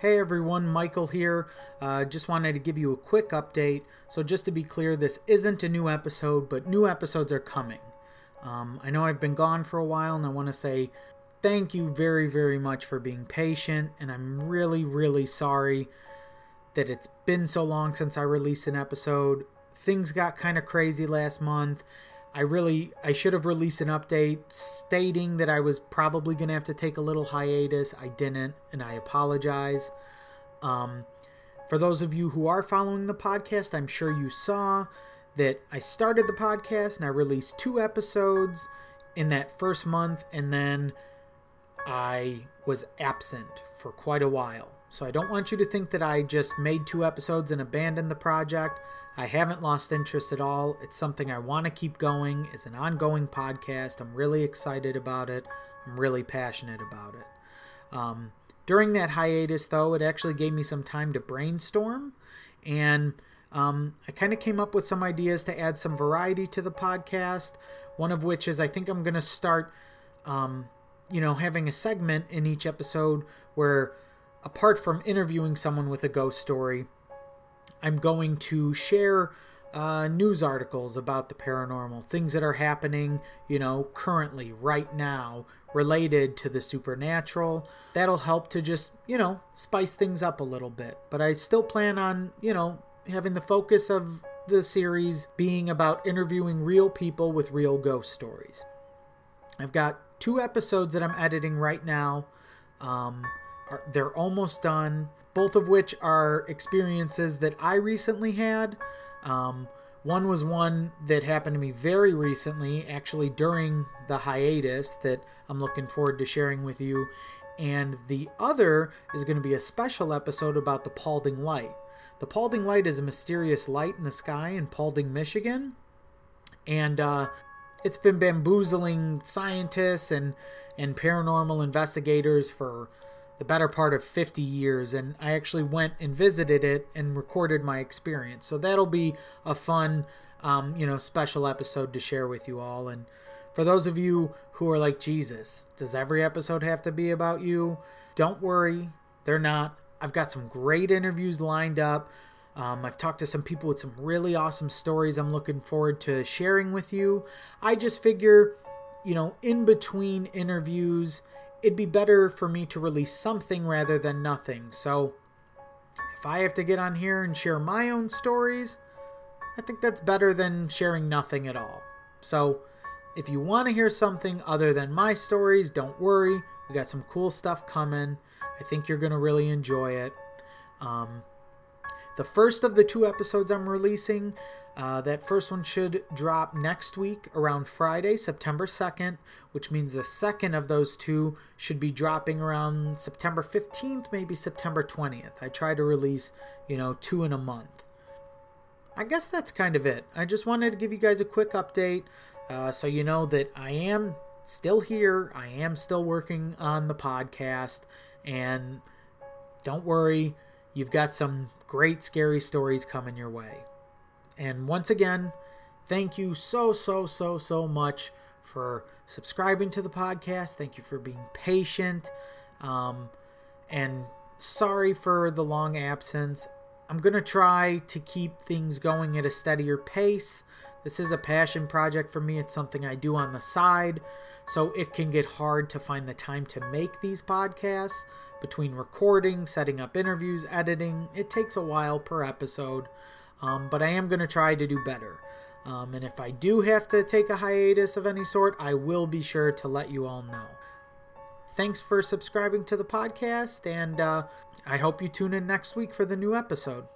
Hey everyone, Michael here. Uh, just wanted to give you a quick update. So, just to be clear, this isn't a new episode, but new episodes are coming. Um, I know I've been gone for a while, and I want to say thank you very, very much for being patient. And I'm really, really sorry that it's been so long since I released an episode. Things got kind of crazy last month. I really I should have released an update stating that I was probably going to have to take a little hiatus. I didn't and I apologize. Um, for those of you who are following the podcast, I'm sure you saw that I started the podcast and I released two episodes in that first month and then I was absent for quite a while. So I don't want you to think that I just made two episodes and abandoned the project. I haven't lost interest at all. It's something I want to keep going. It's an ongoing podcast. I'm really excited about it. I'm really passionate about it. Um, during that hiatus, though, it actually gave me some time to brainstorm. And um, I kind of came up with some ideas to add some variety to the podcast. One of which is I think I'm going to start, um, you know, having a segment in each episode where apart from interviewing someone with a ghost story, I'm going to share uh, news articles about the paranormal, things that are happening, you know, currently, right now, related to the supernatural. That'll help to just, you know, spice things up a little bit. But I still plan on, you know, having the focus of the series being about interviewing real people with real ghost stories. I've got two episodes that I'm editing right now. Um, are, they're almost done, both of which are experiences that I recently had. Um, one was one that happened to me very recently, actually during the hiatus, that I'm looking forward to sharing with you. And the other is going to be a special episode about the Paulding Light. The Paulding Light is a mysterious light in the sky in Paulding, Michigan. And uh, it's been bamboozling scientists and, and paranormal investigators for the better part of 50 years and I actually went and visited it and recorded my experience. So that'll be a fun um, you know special episode to share with you all and for those of you who are like Jesus, does every episode have to be about you? Don't worry, they're not. I've got some great interviews lined up. Um, I've talked to some people with some really awesome stories I'm looking forward to sharing with you. I just figure, you know, in between interviews, it'd be better for me to release something rather than nothing. So if I have to get on here and share my own stories, I think that's better than sharing nothing at all. So if you want to hear something other than my stories, don't worry. We got some cool stuff coming. I think you're going to really enjoy it. Um, the first of the two episodes I'm releasing uh, that first one should drop next week around Friday, September 2nd, which means the second of those two should be dropping around September 15th, maybe September 20th. I try to release, you know, two in a month. I guess that's kind of it. I just wanted to give you guys a quick update uh, so you know that I am still here. I am still working on the podcast. And don't worry, you've got some great scary stories coming your way. And once again, thank you so, so, so, so much for subscribing to the podcast. Thank you for being patient. Um, and sorry for the long absence. I'm going to try to keep things going at a steadier pace. This is a passion project for me. It's something I do on the side. So it can get hard to find the time to make these podcasts between recording, setting up interviews, editing. It takes a while per episode. Um, but I am going to try to do better. Um, and if I do have to take a hiatus of any sort, I will be sure to let you all know. Thanks for subscribing to the podcast, and uh, I hope you tune in next week for the new episode.